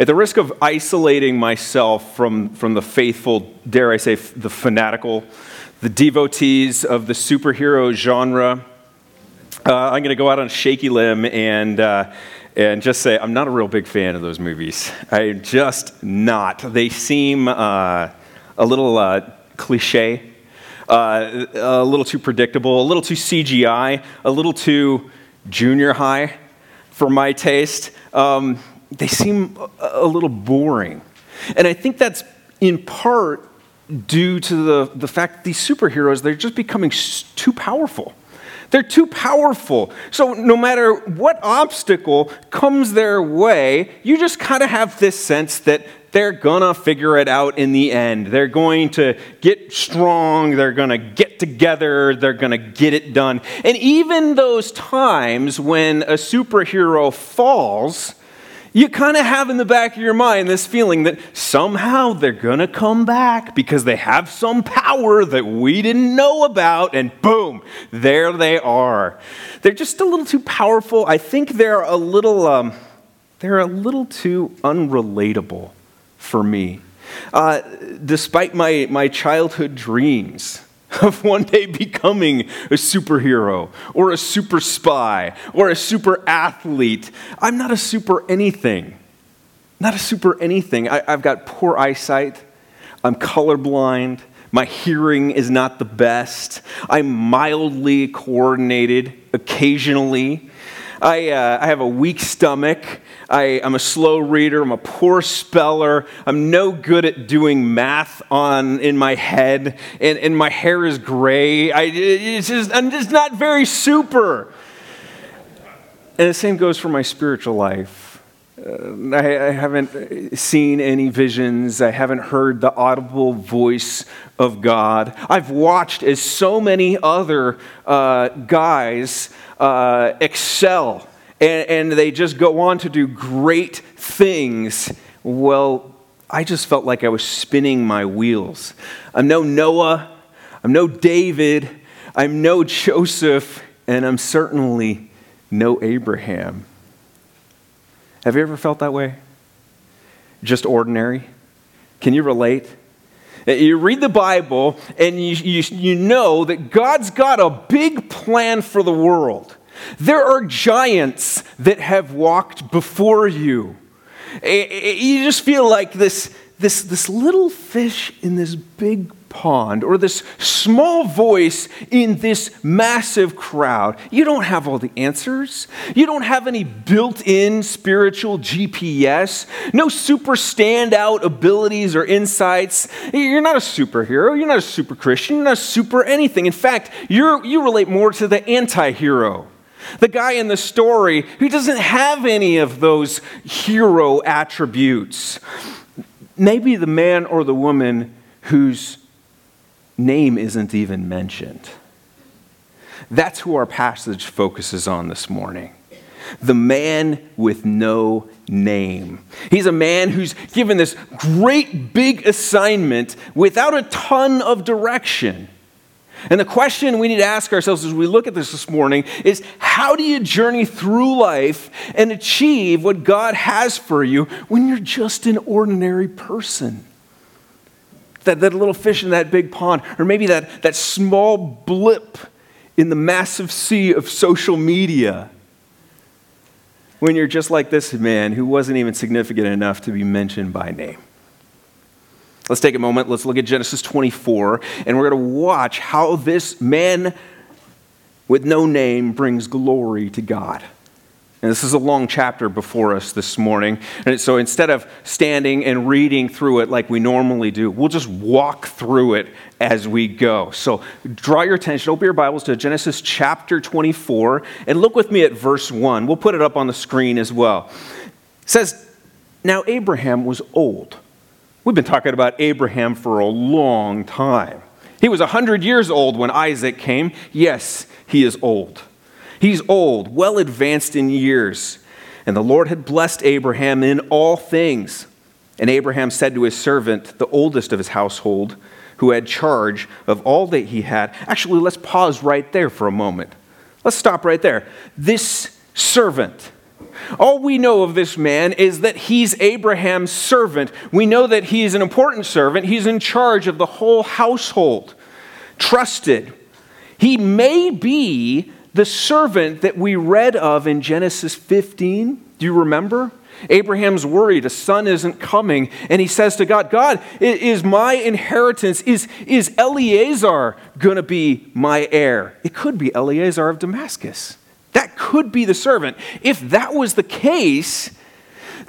At the risk of isolating myself from, from the faithful, dare I say, the fanatical, the devotees of the superhero genre, uh, I'm going to go out on a shaky limb and, uh, and just say I'm not a real big fan of those movies. I'm just not. They seem uh, a little uh, cliche, uh, a little too predictable, a little too CGI, a little too junior high for my taste. Um, they seem a little boring. And I think that's in part due to the, the fact these superheroes, they're just becoming too powerful. They're too powerful. So no matter what obstacle comes their way, you just kind of have this sense that they're going to figure it out in the end. They're going to get strong. They're going to get together. They're going to get it done. And even those times when a superhero falls, you kind of have in the back of your mind this feeling that somehow they're going to come back because they have some power that we didn't know about, and boom, there they are. They're just a little too powerful. I think they're a little, um, they're a little too unrelatable for me. Uh, despite my, my childhood dreams, of one day becoming a superhero or a super spy or a super athlete. I'm not a super anything. Not a super anything. I, have got poor eyesight. I'm colorblind. My hearing is not the best. I'm mildly coordinated occasionally. I, uh, I have a weak stomach. I, am a slow reader. I'm a poor speller. I'm no good at doing math on, in my head. And, and my hair is gray. I, it's just, I'm just not very super. And the same goes for my spiritual life. Uh, I, I, haven't seen any visions. I haven't heard the audible voice of God. I've watched as so many other uh, guys uh, excel and, and they just go on to do great things. Well, I just felt like I was spinning my wheels. I'm no Noah, I'm no David, I'm no Joseph, and I'm certainly no Abraham. Have you ever felt that way? Just ordinary? Can you relate? Uh, you read the Bible and you, you, you know that God's got a big plan for the world. There are giants that have walked before you. You just feel like this, this, this little fish in this big pond or this small voice in this massive crowd. You don't have all the answers. You don't have any built in spiritual GPS, no super standout abilities or insights. You're not a superhero. You're not a super Christian. You're not a super anything. In fact, you're, you relate more to the anti hero. The guy in the story who doesn't have any of those hero attributes. Maybe the man or the woman whose name isn't even mentioned. That's who our passage focuses on this morning. The man with no name. He's a man who's given this great big assignment without a ton of direction. And the question we need to ask ourselves as we look at this this morning is how do you journey through life and achieve what God has for you when you're just an ordinary person? That, that little fish in that big pond, or maybe that, that small blip in the massive sea of social media. When you're just like this man who wasn't even significant enough to be mentioned by name. Let's take a moment. Let's look at Genesis 24, and we're going to watch how this man with no name brings glory to God. And this is a long chapter before us this morning. And so instead of standing and reading through it like we normally do, we'll just walk through it as we go. So draw your attention, open your Bibles to Genesis chapter 24, and look with me at verse 1. We'll put it up on the screen as well. It says, Now Abraham was old We've been talking about Abraham for a long time. He was 100 years old when Isaac came. Yes, he is old. He's old, well advanced in years. And the Lord had blessed Abraham in all things. And Abraham said to his servant, the oldest of his household, who had charge of all that he had. Actually, let's pause right there for a moment. Let's stop right there. This servant All we know of this man is that he's Abraham's servant. We know that he's an important servant. He's in charge of the whole household, trusted. He may be the servant that we read of in Genesis 15. Do you remember? Abraham's worried, a son isn't coming, and he says to God, God, is my inheritance, is, is Eleazar going to be my heir? It could be Eleazar of Damascus. That could be the servant. If that was the case,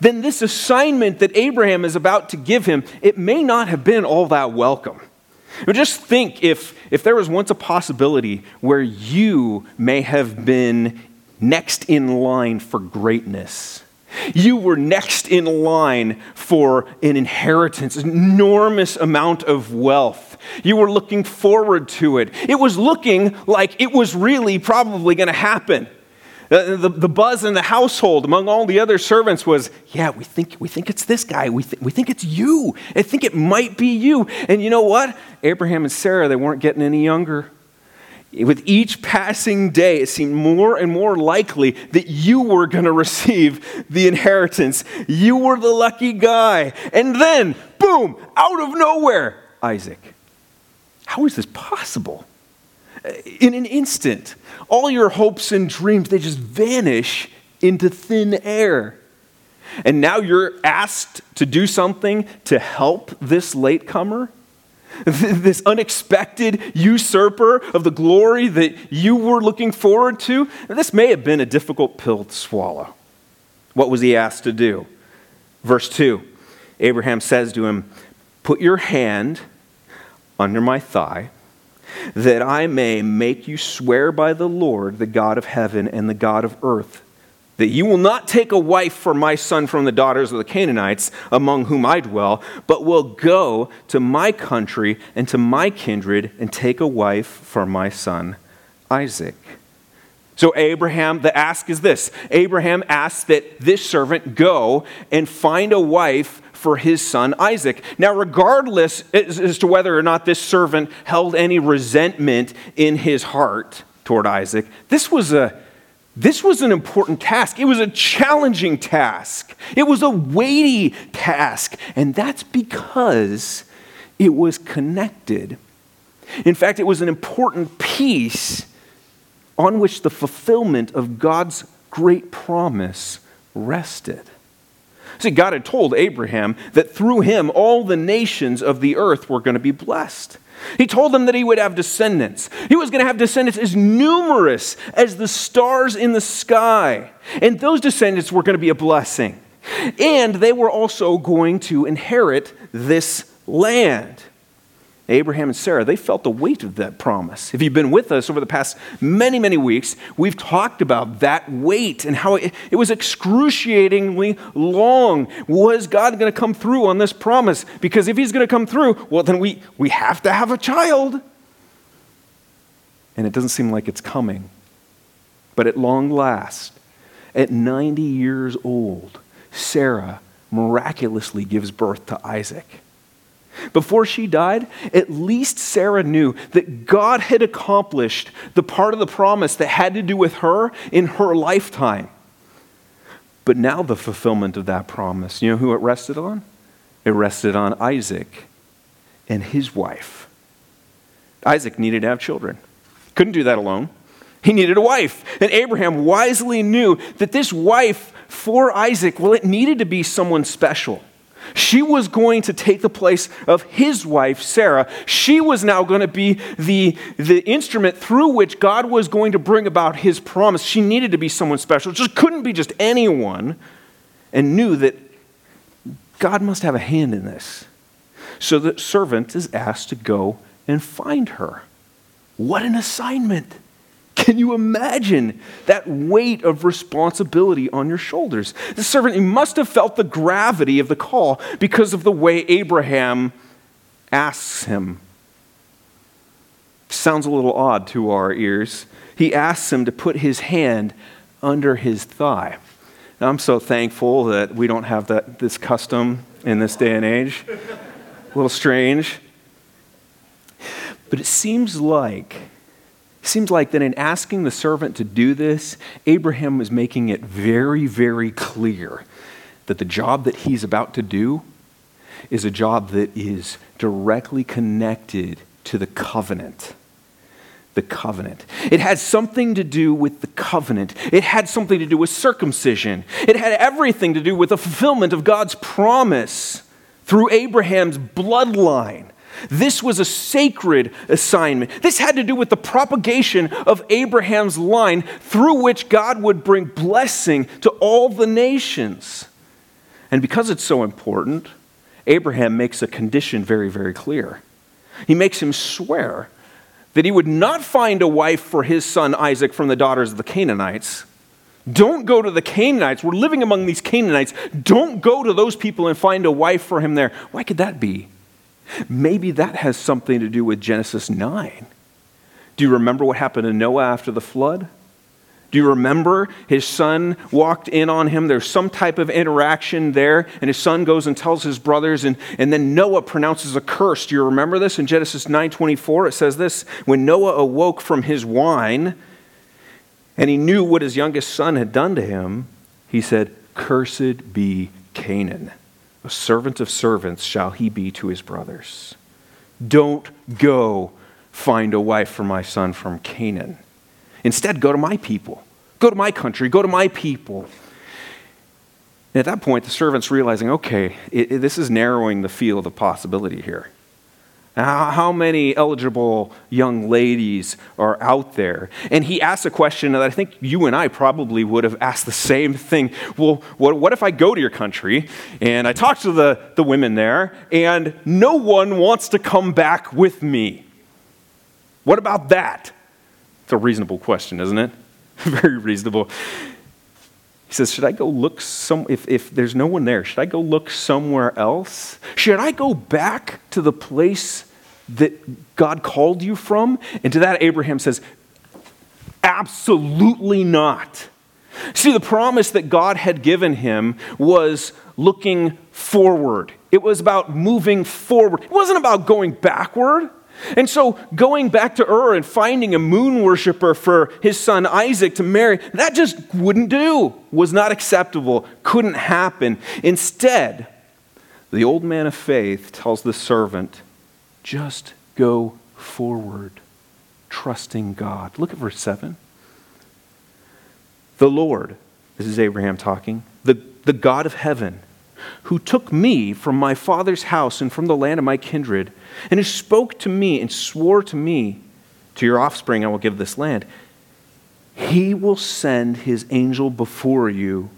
then this assignment that Abraham is about to give him, it may not have been all that welcome. But just think if, if there was once a possibility where you may have been next in line for greatness. You were next in line for an inheritance, an enormous amount of wealth. You were looking forward to it. It was looking like it was really probably going to happen. The, the, the, buzz in the household among all the other servants was, yeah, we think, we think it's this guy. We, th- we think it's you. I think it might be you. And you know what? Abraham and Sarah, they weren't getting any younger. With each passing day, it seemed more and more likely that you were going to receive the inheritance. You were the lucky guy. And then, boom, out of nowhere, Isaac. How is this possible? In an instant, all your hopes and dreams, they just vanish into thin air. And now you're asked to do something to help this latecomer? This unexpected usurper of the glory that you were looking forward to? This may have been a difficult pill to swallow. What was he asked to do? Verse 2 Abraham says to him, Put your hand under my thigh, that I may make you swear by the Lord, the God of heaven and the God of earth that you will not take a wife for my son from the daughters of the Canaanites among whom I dwell, but will go to my country and to my kindred and take a wife for my son Isaac. So, Abraham, the ask is this Abraham asks that this servant go and find a wife for his son Isaac. Now, regardless as to whether or not this servant held any resentment in his heart toward Isaac, this was a this was an important task. It was a challenging task. It was a weighty task. And that's because it was connected. In fact, it was an important piece on which the fulfillment of God's great promise rested. See, God had told Abraham that through him all the nations of the earth were going to be blessed. He told them that he would have descendants. He was going to have descendants as numerous as the stars in the sky. And those descendants were going to be a blessing. And they were also going to inherit this land. Abraham and Sarah, they felt the weight of that promise. If you've been with us over the past many, many weeks, we've talked about that weight and how it, it was excruciatingly long. Was God going to come through on this promise? Because if He's going to come through, well, then we, we have to have a child. And it doesn't seem like it's coming. But at long last, at 90 years old, Sarah miraculously gives birth to Isaac. Before she died, at least Sarah knew that God had accomplished the part of the promise that had to do with her in her lifetime. But now the fulfillment of that promise, you know who it rested on? It rested on Isaac and his wife. Isaac needed to have children. Couldn't do that alone. He needed a wife. And Abraham wisely knew that this wife for Isaac, well, it needed to be someone special. She was going to take the place of his wife, Sarah. She was now going to be the, the instrument through which God was going to bring about his promise. She needed to be someone special. Just couldn't be just anyone, and knew that God must have a hand in this. So the servant is asked to go and find her. What an assignment! Can you imagine that weight of responsibility on your shoulders? The servant must have felt the gravity of the call because of the way Abraham asks him. Sounds a little odd to our ears. He asks him to put his hand under his thigh. Now, I'm so thankful that we don't have that, this custom in this day and age. A little strange. But it seems like Seems like that in asking the servant to do this, Abraham is making it very, very clear that the job that he's about to do is a job that is directly connected to the covenant. The covenant. It had something to do with the covenant. It had something to do with circumcision. It had everything to do with the fulfillment of God's promise through Abraham's bloodline. This was a sacred assignment. This had to do with the propagation of Abraham's line through which God would bring blessing to all the nations. And because it's so important, Abraham makes a condition very, very clear. He makes him swear that he would not find a wife for his son Isaac from the daughters of the Canaanites. Don't go to the Canaanites. We're living among these Canaanites. Don't go to those people and find a wife for him there. Why could that be? Maybe that has something to do with Genesis 9. Do you remember what happened to Noah after the flood? Do you remember his son walked in on him? There's some type of interaction there, and his son goes and tells his brothers, and, and then Noah pronounces a curse. Do you remember this? In Genesis 9:24, it says this: when Noah awoke from his wine, and he knew what his youngest son had done to him, he said, Cursed be Canaan. A servant of servants shall he be to his brothers. Don't go find a wife for my son from Canaan. Instead, go to my people. Go to my country. Go to my people. And at that point, the servant's realizing, okay, it, it, this is narrowing the field of possibility here. How, many eligible young ladies are out there? And he asks a question that I think you and I probably would have asked the same thing. Well, what, what if I go to your country and I talk to the, the women there and no one wants to come back with me? What about that? It's a reasonable question, isn't it? Very reasonable. He says, Should I go look some, if, if there's no one there, should I go look somewhere else? Should I go back to the place that God called you from? And to that, Abraham says, Absolutely not. See, the promise that God had given him was looking forward. It was about moving forward. It wasn't about going backward. And so, going back to Ur and finding a moon worshiper for his son Isaac to marry, that just wouldn't do, was not acceptable, couldn't happen. Instead, the old man of faith tells the servant, just go forward, trusting God. Look at verse 7. The Lord, this is Abraham talking, the, the God of heaven, who took me from my father's house and from the land of my kindred, and who spoke to me and swore to me, To your offspring I will give this land. He will send his angel before you,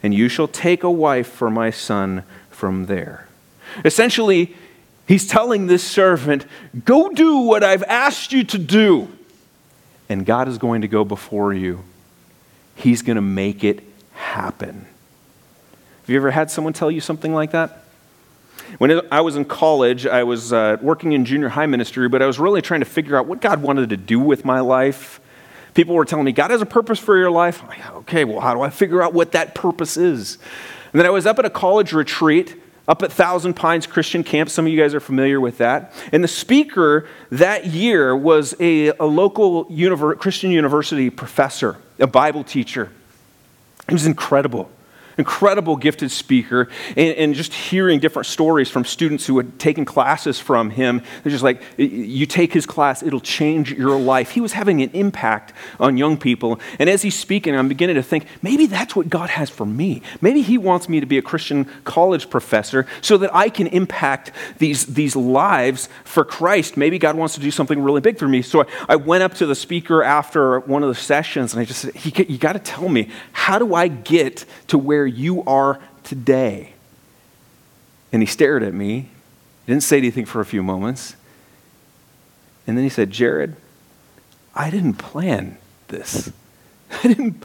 and you shall take a wife for my son from there. Essentially, he's telling this servant, Go do what I've asked you to do. And God is going to go before you, He's going to make it happen. Have you ever had someone tell you something like that? When I was in college, I was uh, working in junior high ministry, but I was really trying to figure out what God wanted to do with my life. People were telling me, God has a purpose for your life. Like, okay, well, how do I figure out what that purpose is? And then I was up at a college retreat up at Thousand Pines Christian Camp. Some of you guys are familiar with that. And the speaker that year was a, a local univer- Christian university professor, a Bible teacher. It was incredible incredible gifted speaker and, and, just hearing different stories from students who had taken classes from him. They're just like you take his class it'll change your life. He was having an impact on young people. And as he's speaking i'm beginning to think maybe that's what god has for me. Maybe he wants me to be a christian college professor so that i can impact these, these lives for christ. Maybe god wants to do something really big for me. So i, I went up to the speaker after one of the sessions and i just said you got to tell me how do i get to where where you are today. And he stared at me, He didn't say anything for a few moments. And then he said, Jared, I didn't plan this. I didn't,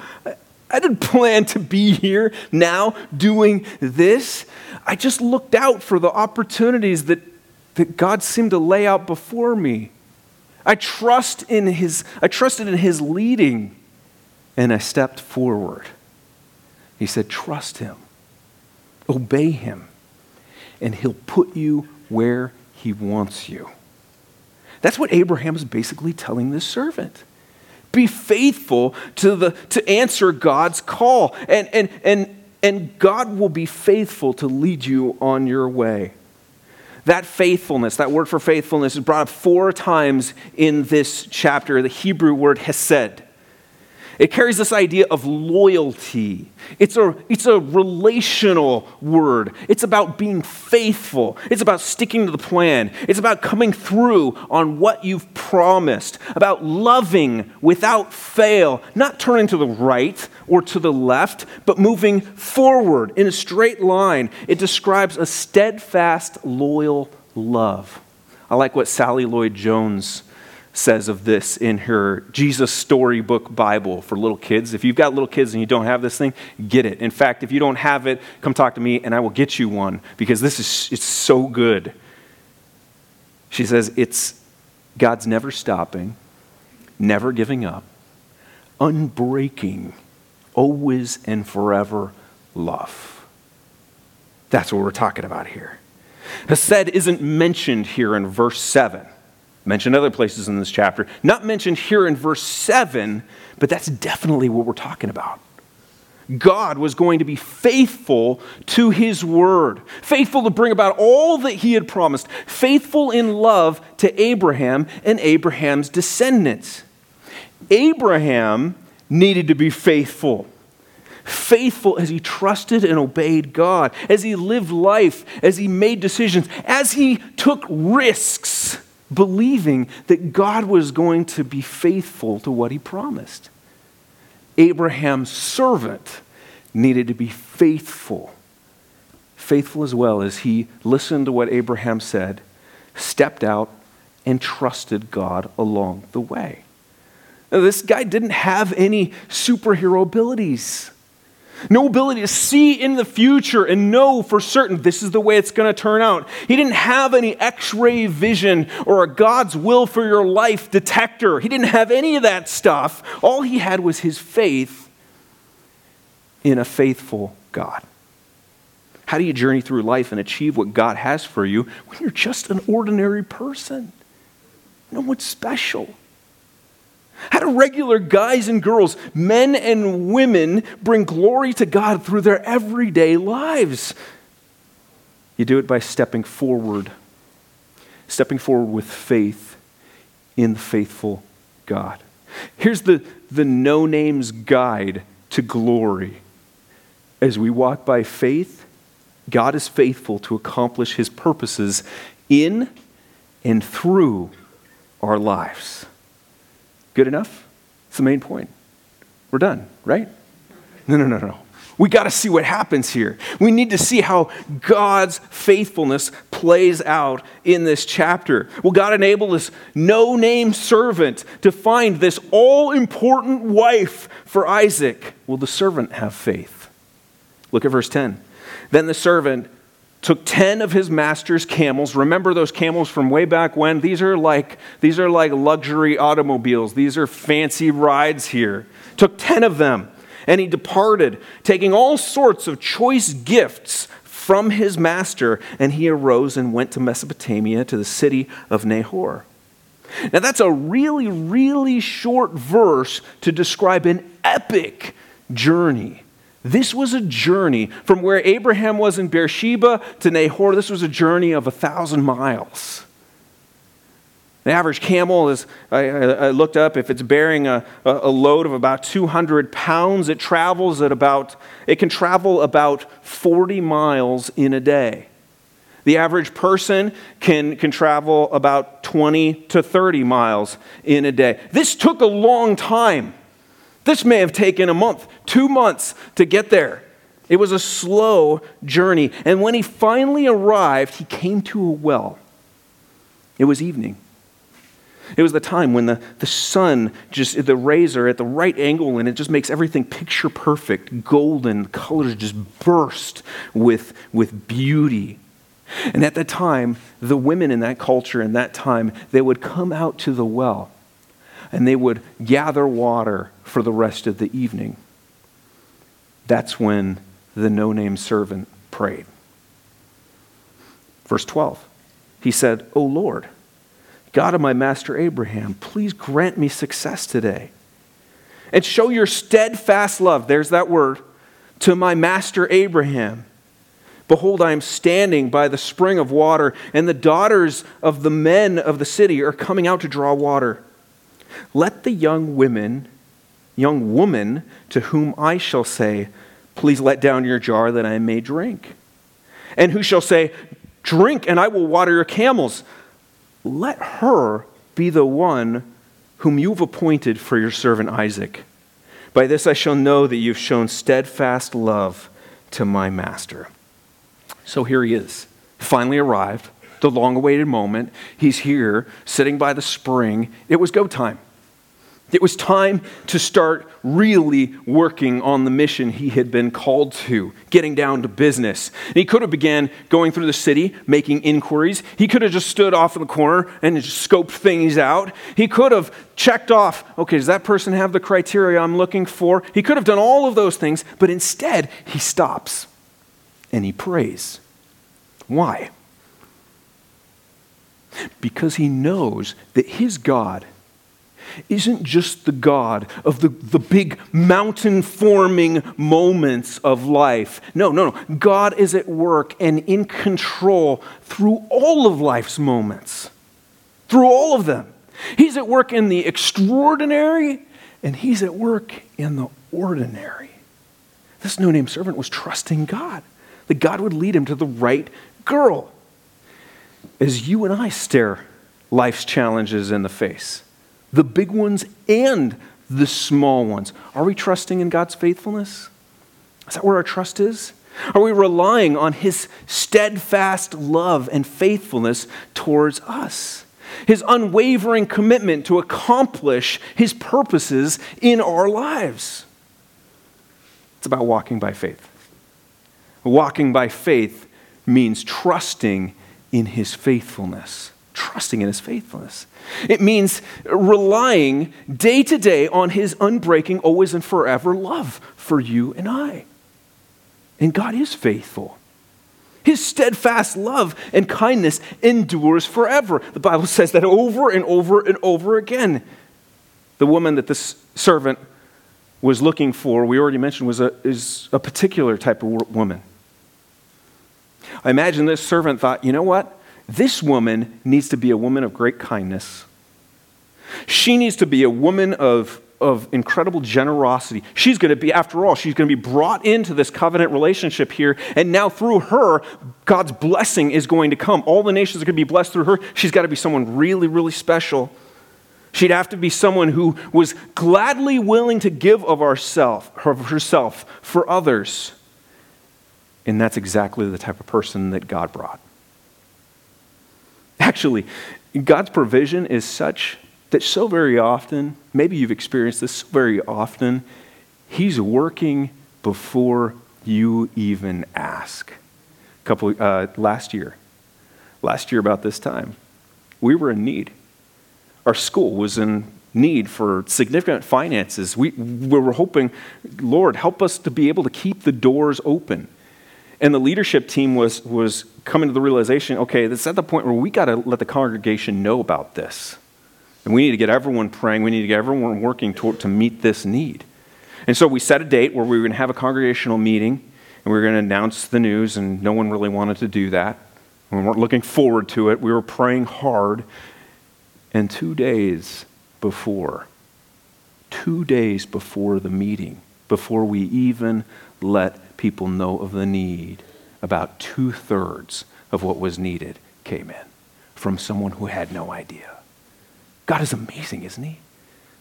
I didn't plan to be here now doing this. I just looked out for the opportunities that, that God seemed to lay out before me. I trust in his, I trusted in his leading, and I stepped forward. He said, Trust him, obey him, and he'll put you where he wants you. That's what Abraham is basically telling this servant. Be faithful to, the, to answer God's call, and, and, and, and God will be faithful to lead you on your way. That faithfulness, that word for faithfulness, is brought up four times in this chapter, the Hebrew word hesed. It carries this idea of loyalty. It's a, it's a relational word. It's about being faithful. It's about sticking to the plan. It's about coming through on what you've promised, about loving without fail, not turning to the right or to the left, but moving forward in a straight line. It describes a steadfast, loyal love. I like what Sally Lloyd Jones says of this in her Jesus Storybook Bible for little kids. If you've got little kids and you don't have this thing, get it. In fact, if you don't have it, come talk to me and I will get you one because this is it's so good. She says it's God's never stopping, never giving up, unbreaking, always and forever love. That's what we're talking about here. Hesed isn't mentioned here in verse 7 mentioned other places in this chapter, not mentioned here in verse 7, but that's definitely what we're talking about. God was going to be faithful to his word, faithful to bring about all that he had promised, faithful in love to Abraham and Abraham's descendants. Abraham needed to be faithful. Faithful as he trusted and obeyed God, as he lived life, as he made decisions, as he took risks believing that God was going to be faithful to what he promised. Abraham's servant needed to be faithful, faithful as well as he listened to what Abraham said, stepped out, and trusted God along the way. Now, this guy didn't have any superhero abilities. No ability to see in the future and know for certain this is the way it's going to turn out. He didn't have any x ray vision or a God's will for your life detector. He didn't have any of that stuff. All he had was his faith in a faithful God. How do you journey through life and achieve what God has for you when you're just an ordinary person? No one's special. How do regular guys and girls, men and women, bring glory to God through their everyday lives? You do it by stepping forward, stepping forward with faith in the faithful God. Here's the, the no names guide to glory. As we walk by faith, God is faithful to accomplish his purposes in and through our lives. Good enough? It's the main point. We're done, right? No, no, no, no. We got to see what happens here. We need to see how God's faithfulness plays out in this chapter. Will God enable this no name servant to find this all important wife for Isaac? Will the servant have faith? Look at verse 10. Then the servant took 10 of his master's camels. Remember those camels from way back when? These are like these are like luxury automobiles. These are fancy rides here. Took 10 of them. And he departed taking all sorts of choice gifts from his master. And he arose and went to mesopotamia to the city of nahor. Now that's a really really short verse to describe an epic journey this was a journey from where Abraham was in Beersheba to Nahor. This was a journey of a thousand miles. The average camel is, I, I looked up, if it's bearing a, a load of about 200 pounds, it travels at about, it can travel about 40 miles in a day. The average person can, can travel about 20 to 30 miles in a day. This took a long time. This may have taken a month, two months to get there. It was a slow journey. And when he finally arrived, he came to a well. It was evening. It was the time when the, the sun, just the rays are at the right angle and it just makes everything picture perfect. Golden colors just burst with, with beauty. And at the time, the women in that culture, in that time, they would come out to the well and they would gather water for the rest of the evening. That's when the no name servant prayed. Verse 12, he said, O Lord, God of my master Abraham, please grant me success today. And show your steadfast love, there's that word, to my master Abraham. Behold, I am standing by the spring of water, and the daughters of the men of the city are coming out to draw water. Let the young women, young woman to whom I shall say, Please let down your jar that I may drink. And who shall say, Drink, and I will water your camels. Let her be the one whom you've appointed for your servant Isaac. By this I shall know that you've shown steadfast love to my master. So here he is, finally arrived, the long awaited moment. He's here, sitting by the spring. It was go time. It was time to start really working on the mission he had been called to, getting down to business. And he could have began going through the city, making inquiries. He could have just stood off in the corner and just scoped things out. He could have checked off, okay, does that person have the criteria I'm looking for? He could have done all of those things, but instead he stops and he prays. Why? Because he knows that his God isn't just the God of the, the big mountain forming moments of life. No, no, no. God is at work and in control through all of life's moments, through all of them. He's at work in the extraordinary and he's at work in the ordinary. This no name servant was trusting God, that God would lead him to the right girl. As you and I stare life's challenges in the face, the big ones and the small ones. Are we trusting in God's faithfulness? Is that where our trust is? Are we relying on His steadfast love and faithfulness towards us? His unwavering commitment to accomplish His purposes in our lives. It's about walking by faith. Walking by faith means trusting in His faithfulness trusting in his faithfulness. It means relying day to day on his unbreaking, always and forever love for you and I. And God is faithful. His steadfast love and kindness endures forever. The Bible says that over and over and over again. The woman that this servant was looking for, we already mentioned, was a, is a particular type of woman. I imagine this servant thought, you know what? This woman needs to be a woman of great kindness. She needs to be a woman of, of incredible generosity. She's going to be, after all, she's going to be brought into this covenant relationship here. And now through her, God's blessing is going to come. All the nations are going to be blessed through her. She's got to be someone really, really special. She'd have to be someone who was gladly willing to give of, ourself, of herself for others. And that's exactly the type of person that God brought. Actually, God's provision is such that so very often, maybe you've experienced this very often, He's working before you even ask. A couple uh, last year, last year about this time, we were in need. Our school was in need for significant finances. We, we were hoping, Lord, help us to be able to keep the doors open. And the leadership team was, was coming to the realization okay, it's at the point where we got to let the congregation know about this. And we need to get everyone praying. We need to get everyone working to, to meet this need. And so we set a date where we were going to have a congregational meeting and we were going to announce the news, and no one really wanted to do that. We weren't looking forward to it. We were praying hard. And two days before, two days before the meeting, before we even let people know of the need, about two thirds of what was needed came in from someone who had no idea. God is amazing, isn't He?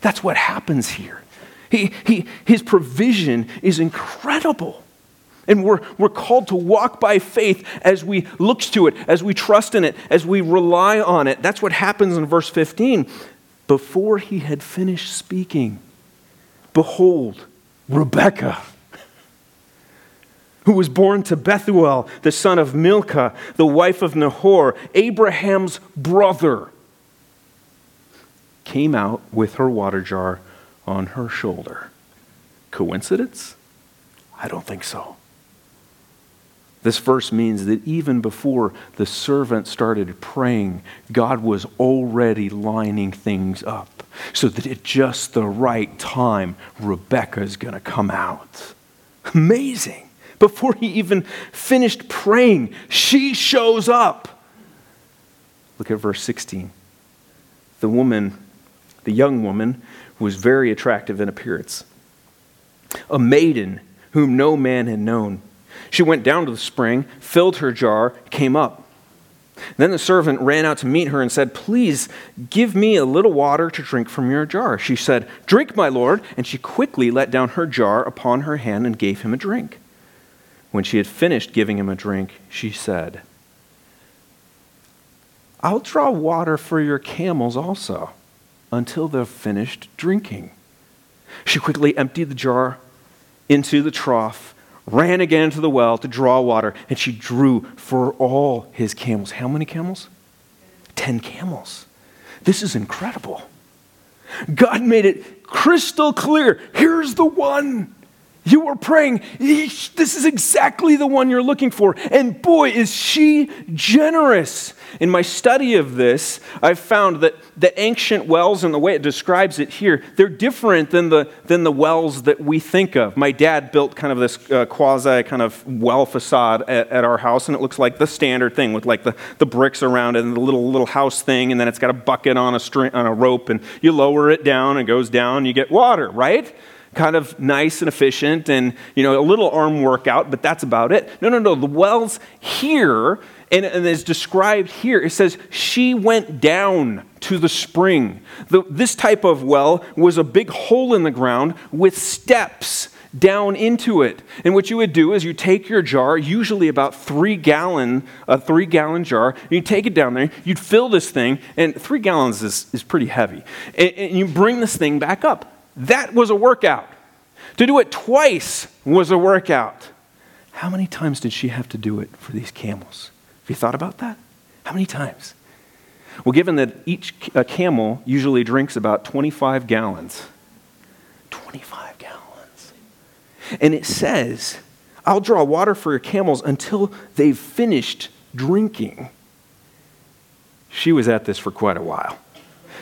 That's what happens here. He, he, his provision is incredible. And we're, we're called to walk by faith as we look to it, as we trust in it, as we rely on it. That's what happens in verse 15. Before he had finished speaking, behold, Rebekah who was born to Bethuel, the son of Milcah, the wife of Nahor, Abraham's brother, came out with her water jar on her shoulder. Coincidence? I don't think so. This verse means that even before the servant started praying, God was already lining things up so that at just the right time, Rebecca is going to come out. Amazing. Before he even finished praying, she shows up. Look at verse 16. The woman, the young woman, was very attractive in appearance, a maiden whom no man had known. She went down to the spring, filled her jar, came up. Then the servant ran out to meet her and said, Please give me a little water to drink from your jar. She said, Drink, my lord. And she quickly let down her jar upon her hand and gave him a drink. When she had finished giving him a drink, she said, I'll draw water for your camels also until they've finished drinking. She quickly emptied the jar into the trough ran again to the well to draw water, and she drew for all his camels. How many camels? Ten camels. This is incredible. God made it crystal clear. Here's the one. You were praying, this is exactly the one you're looking for. And boy, is she generous. In my study of this, I've found that the ancient wells and the way it describes it here, they're different than the, than the wells that we think of. My dad built kind of this uh, quasi kind of well facade at, at, our house, and it looks like the standard thing with like the, the bricks around it and the little, little house thing, and then it's got a bucket on a, string, on a rope, and you lower it down, and it goes down, you get water, right? Kind of nice and efficient and you know a little arm workout but that's about it. No no no. The wells here and, and as described here it says she went down to the spring. The, this type of well was a big hole in the ground with steps down into it. And what you would do is you take your jar usually about three gallon a three gallon jar you take it down there you'd fill this thing and three gallons is, is pretty heavy. And, and you bring this thing back up that was a workout. To do it twice was a workout. How many times did she have to do it for these camels? Have you thought about that? How many times? Well, given that each camel usually drinks about 25 gallons, 25 gallons. And it says, I'll draw water for your camels until they've finished drinking. She was at this for quite a while.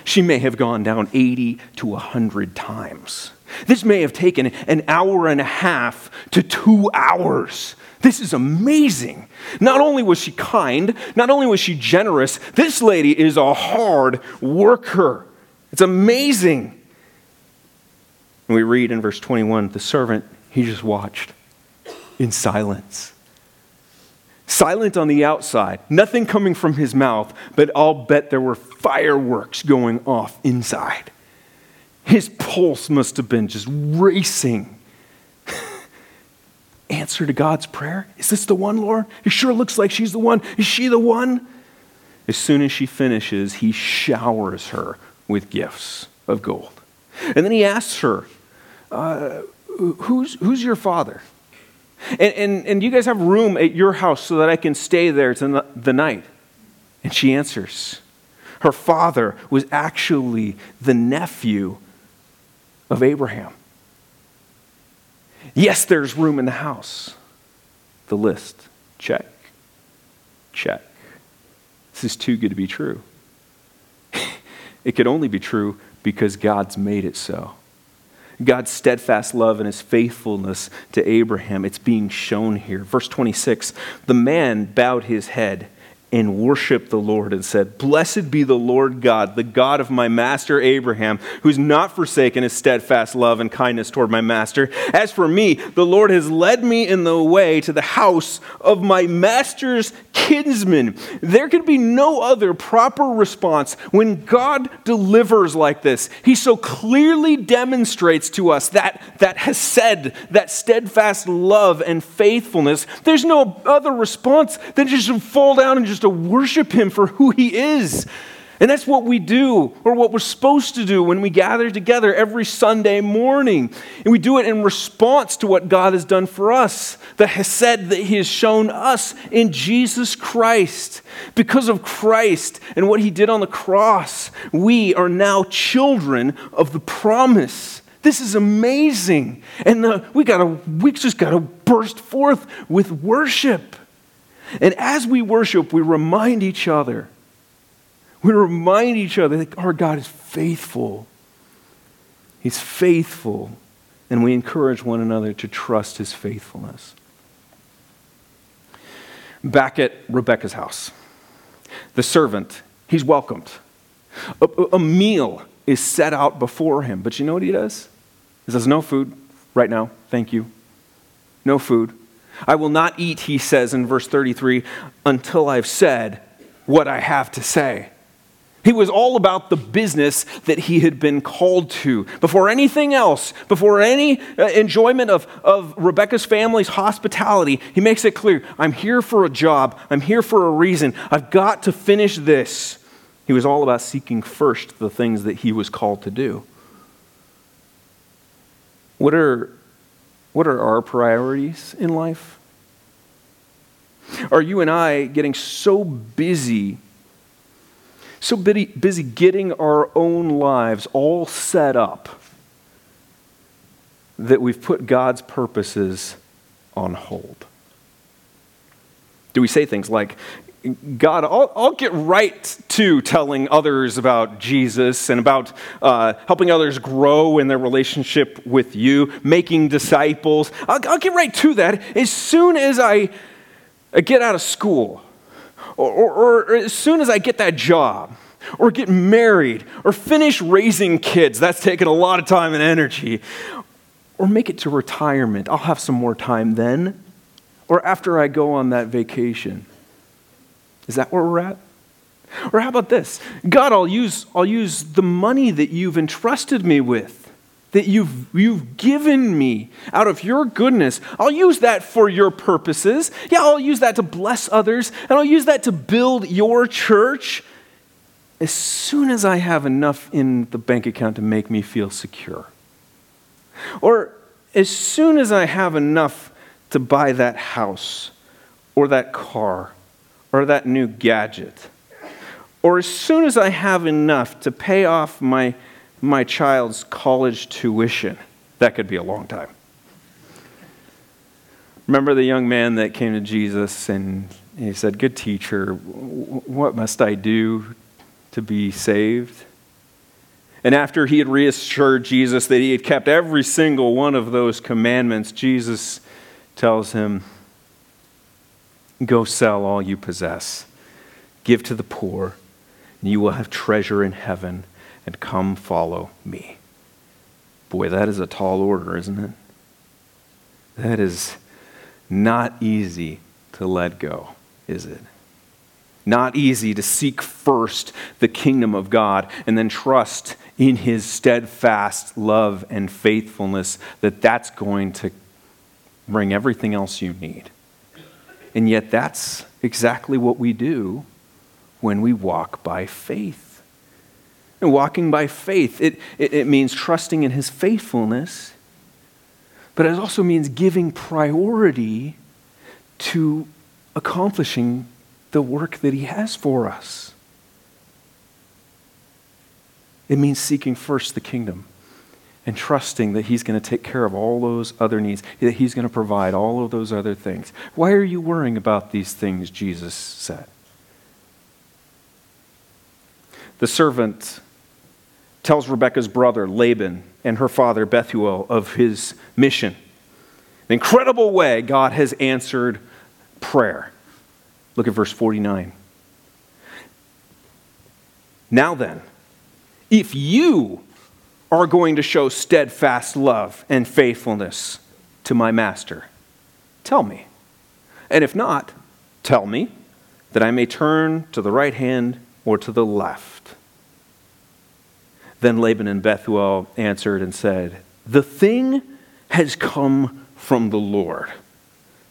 She may have gone down 80 to 100 times. This may have taken an hour and a half to two hours. This is amazing. Not only was she kind, not only was she generous, this lady is a hard worker. It's amazing. And we read in verse 21 the servant, he just watched in silence silent on the outside, nothing coming from his mouth, but I'll bet there were fireworks going off inside. His pulse must have been just racing. Answer to God's prayer? Is this the one, Lord? It sure looks like she's the one. Is she the one? As soon as she finishes, he showers her with gifts of gold. And then he asks her, uh, who's, who's your father? And, and, and you guys have room at your house so that I can stay there the, the night? And she answers. Her father was actually the nephew of Abraham. Yes, there's room in the house. The list check, check. This is too good to be true. it could only be true because God's made it so. God's steadfast love and his faithfulness to Abraham, it's being shown here. Verse 26 The man bowed his head and worshiped the Lord and said, Blessed be the Lord God, the God of my master Abraham, who's not forsaken his steadfast love and kindness toward my master. As for me, the Lord has led me in the way to the house of my master's kinsman. There can be no other proper response when God delivers like this. He so clearly demonstrates to us that, that hesed, that steadfast love and faithfulness. There's no other response than just to fall down and just to worship Him for who He is. And that's what we do, or what we're supposed to do when we gather together every Sunday morning. And we do it in response to what God has done for us, the Hesed that He has shown us in Jesus Christ. Because of Christ and what He did on the cross, we are now children of the promise. This is amazing. And the, we, gotta, we just got to burst forth with worship. And as we worship, we remind each other. We remind each other that our God is faithful. He's faithful. And we encourage one another to trust his faithfulness. Back at Rebecca's house, the servant, he's welcomed. A, a, meal is set out before him. But you know what he does? He says, No food right now. Thank you. No food. I will not eat, he says in verse 33, until I've said what I have to say. He was all about the business that he had been called to. Before anything else, before any uh, enjoyment of, of Rebecca's family's hospitality, he makes it clear I'm here for a job, I'm here for a reason, I've got to finish this. He was all about seeking first the things that he was called to do. What are, what are our priorities in life? Are you and I getting so busy so busy getting our own lives all set up that we've put God's purposes on hold. Do we say things like, God, I'll, I'll get right to telling others about Jesus and about uh, helping others grow in their relationship with you, making disciples. I'll, I'll get right to that as soon as I, get out of school or, or, or as soon as I get that job, or get married, or finish raising kids, that's taken a lot of time and energy, or make it to retirement, I'll have some more time then, or after I go on that vacation. Is that where we're at? Or how about this? God, I'll use, I'll use the money that you've entrusted me with that you've, you've given me out of your goodness. I'll use that for your purposes. Yeah, I'll use that to bless others, and I'll use that to build your church as soon as I have enough in the bank account to make me feel secure. Or as soon as I have enough to buy that house, or that car, or that new gadget. Or as soon as I have enough to pay off my my child's college tuition. That could be a long time. Remember the young man that came to Jesus and he said, Good teacher, what must I do to be saved? And after he had reassured Jesus that he had kept every single one of those commandments, Jesus tells him, Go sell all you possess, give to the poor, and you will have treasure in heaven and come follow me. Boy, that is a tall order, isn't it? That is not easy to let go, is it? Not easy to seek first the kingdom of God and then trust in his steadfast love and faithfulness that that's going to bring everything else you need. And yet, that's exactly what we do when we walk by faith. And walking by faith, it, it, it means trusting in his faithfulness, but it also means giving priority to accomplishing the work that he has for us. It means seeking first the kingdom and trusting that he's going to take care of all those other needs, that he's going to provide all of those other things. Why are you worrying about these things, Jesus said? The servant tells Rebekah's brother Laban and her father Bethuel of his mission. Incredible way God has answered prayer. Look at verse 49. Now then, if you are going to show steadfast love and faithfulness to my master, tell me. And if not, tell me that I may turn to the right hand or to the left. Then Laban and Bethuel answered and said, The thing has come from the Lord.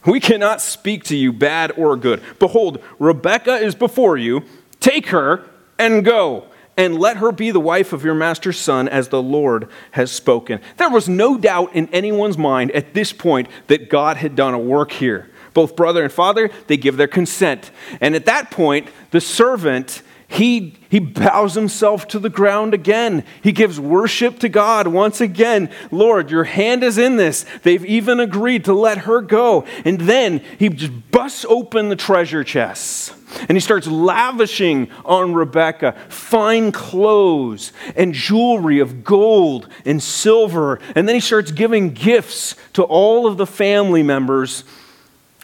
We cannot speak to you bad or good. Behold, Rebekah is before you. Take her and go, and let her be the wife of your master's son, as the Lord has spoken. There was no doubt in anyone's mind at this point that God had done a work here. Both brother and father, they give their consent. And at that point, the servant he, he bows himself to the ground again. He gives worship to God once again. Lord, your hand is in this. They've even agreed to let her go. And then he just busts open the treasure chests and he starts lavishing on Rebecca fine clothes and jewelry of gold and silver. And then he starts giving gifts to all of the family members.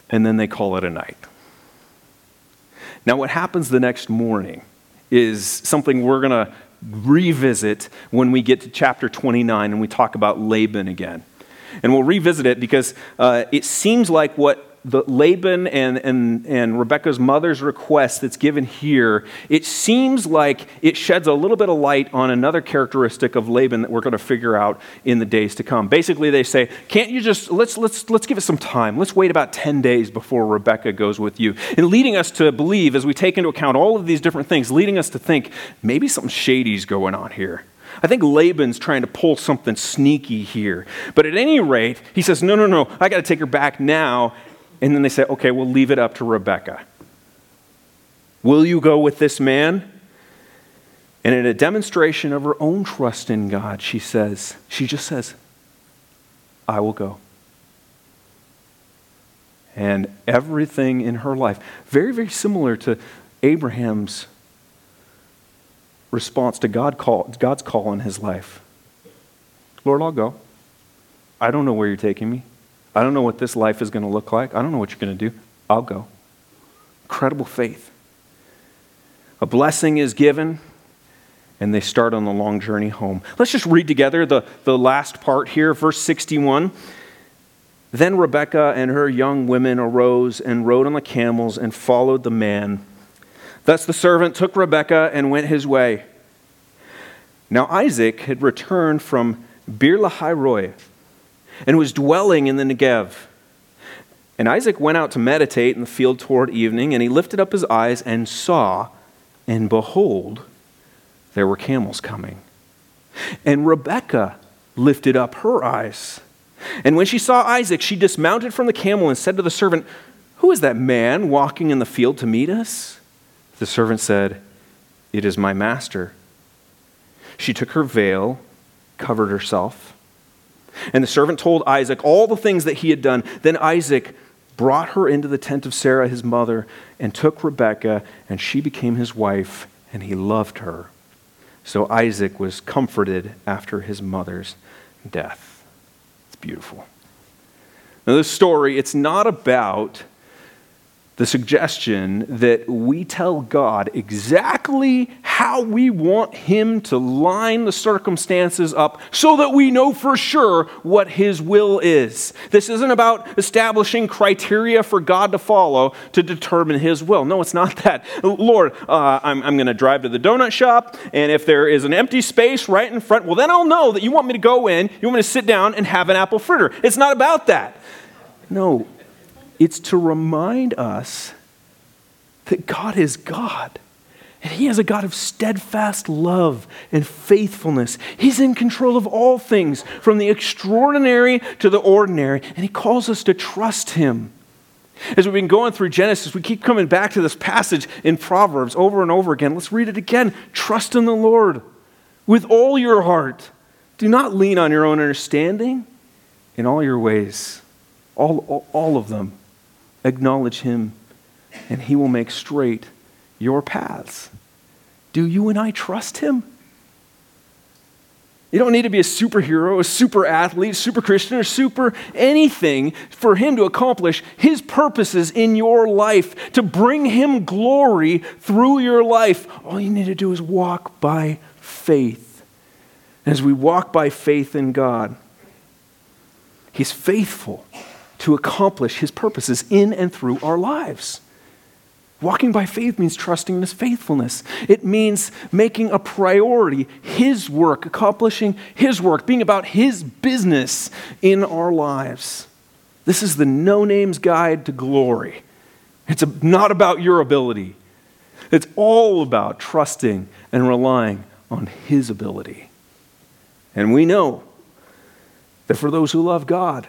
And then they call it a night. Now, what happens the next morning? Is something we're going to revisit when we get to chapter 29 and we talk about Laban again. And we'll revisit it because uh, it seems like what the Laban and, and, and Rebecca's mother's request that's given here, it seems like it sheds a little bit of light on another characteristic of Laban that we're going to figure out in the days to come. Basically, they say, can't you just, let's, let's, let's give it some time. Let's wait about 10 days before Rebecca goes with you. And leading us to believe, as we take into account all of these different things, leading us to think maybe something shady's going on here. I think Laban's trying to pull something sneaky here. But at any rate, he says, No, no, no, I got to take her back now. And then they say, okay, we'll leave it up to Rebecca. Will you go with this man? And in a demonstration of her own trust in God, she says, she just says, I will go. And everything in her life, very, very similar to Abraham's response to God call, God's call in his life. Lord, I'll go. I don't know where you're taking me. I don't know what this life is going to look like. I don't know what you're going to do. I'll go. Incredible faith. A blessing is given, and they start on the long journey home. Let's just read together the, the last part here, verse 61. Then Rebekah and her young women arose and rode on the camels and followed the man. Thus the servant took Rebekah and went his way. Now Isaac had returned from Beer Lahai Roi and was dwelling in the Negev. And Isaac went out to meditate in the field toward evening, and he lifted up his eyes and saw, and behold, there were camels coming. And Rebekah lifted up her eyes. And when she saw Isaac, she dismounted from the camel and said to the servant, Who is that man walking in the field to meet us? The servant said, It is my master. She took her veil, covered herself. And the servant told Isaac all the things that he had done. Then Isaac brought her into the tent of Sarah, his mother, and took Rebekah, and she became his wife, and he loved her. So Isaac was comforted after his mother's death. It's beautiful. Now, this story, it's not about the suggestion that we tell God exactly how we want Him to line the circumstances up so that we know for sure what His will is. This isn't about establishing criteria for God to follow to determine His will. No, it's not that. Lord, uh, I'm, I'm going to drive to the donut shop, and if there is an empty space right in front, well, then I'll know that you want me to go in, you want me to sit down and have an apple fritter. It's not about that. No, it's to remind us that God is God. And He is a God of steadfast love and faithfulness. He's in control of all things, from the extraordinary to the ordinary, and He calls us to trust Him. As we've been going through Genesis, we keep coming back to this passage in Proverbs over and over again. Let's read it again. Trust in the Lord with all your heart. Do not lean on your own understanding in all your ways, all, all, all of them acknowledge him, and he will make straight your paths. Do you and I trust him? You don't need to be a superhero, a super athlete, super Christian, or super anything for him to accomplish his purposes in your life, to bring him glory through your life. All you need to do is walk by faith. As we walk by faith in God, he's faithful to accomplish his purposes in and through our lives. Walking by faith means trusting in his faithfulness. It means making a priority his work, accomplishing his work, being about his business in our lives. This is the no names guide to glory. It's not about your ability, it's all about trusting and relying on his ability. And we know that for those who love God,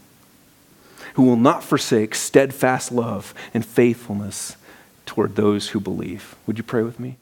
who will not forsake steadfast love and faithfulness toward those who believe. Would you pray with me?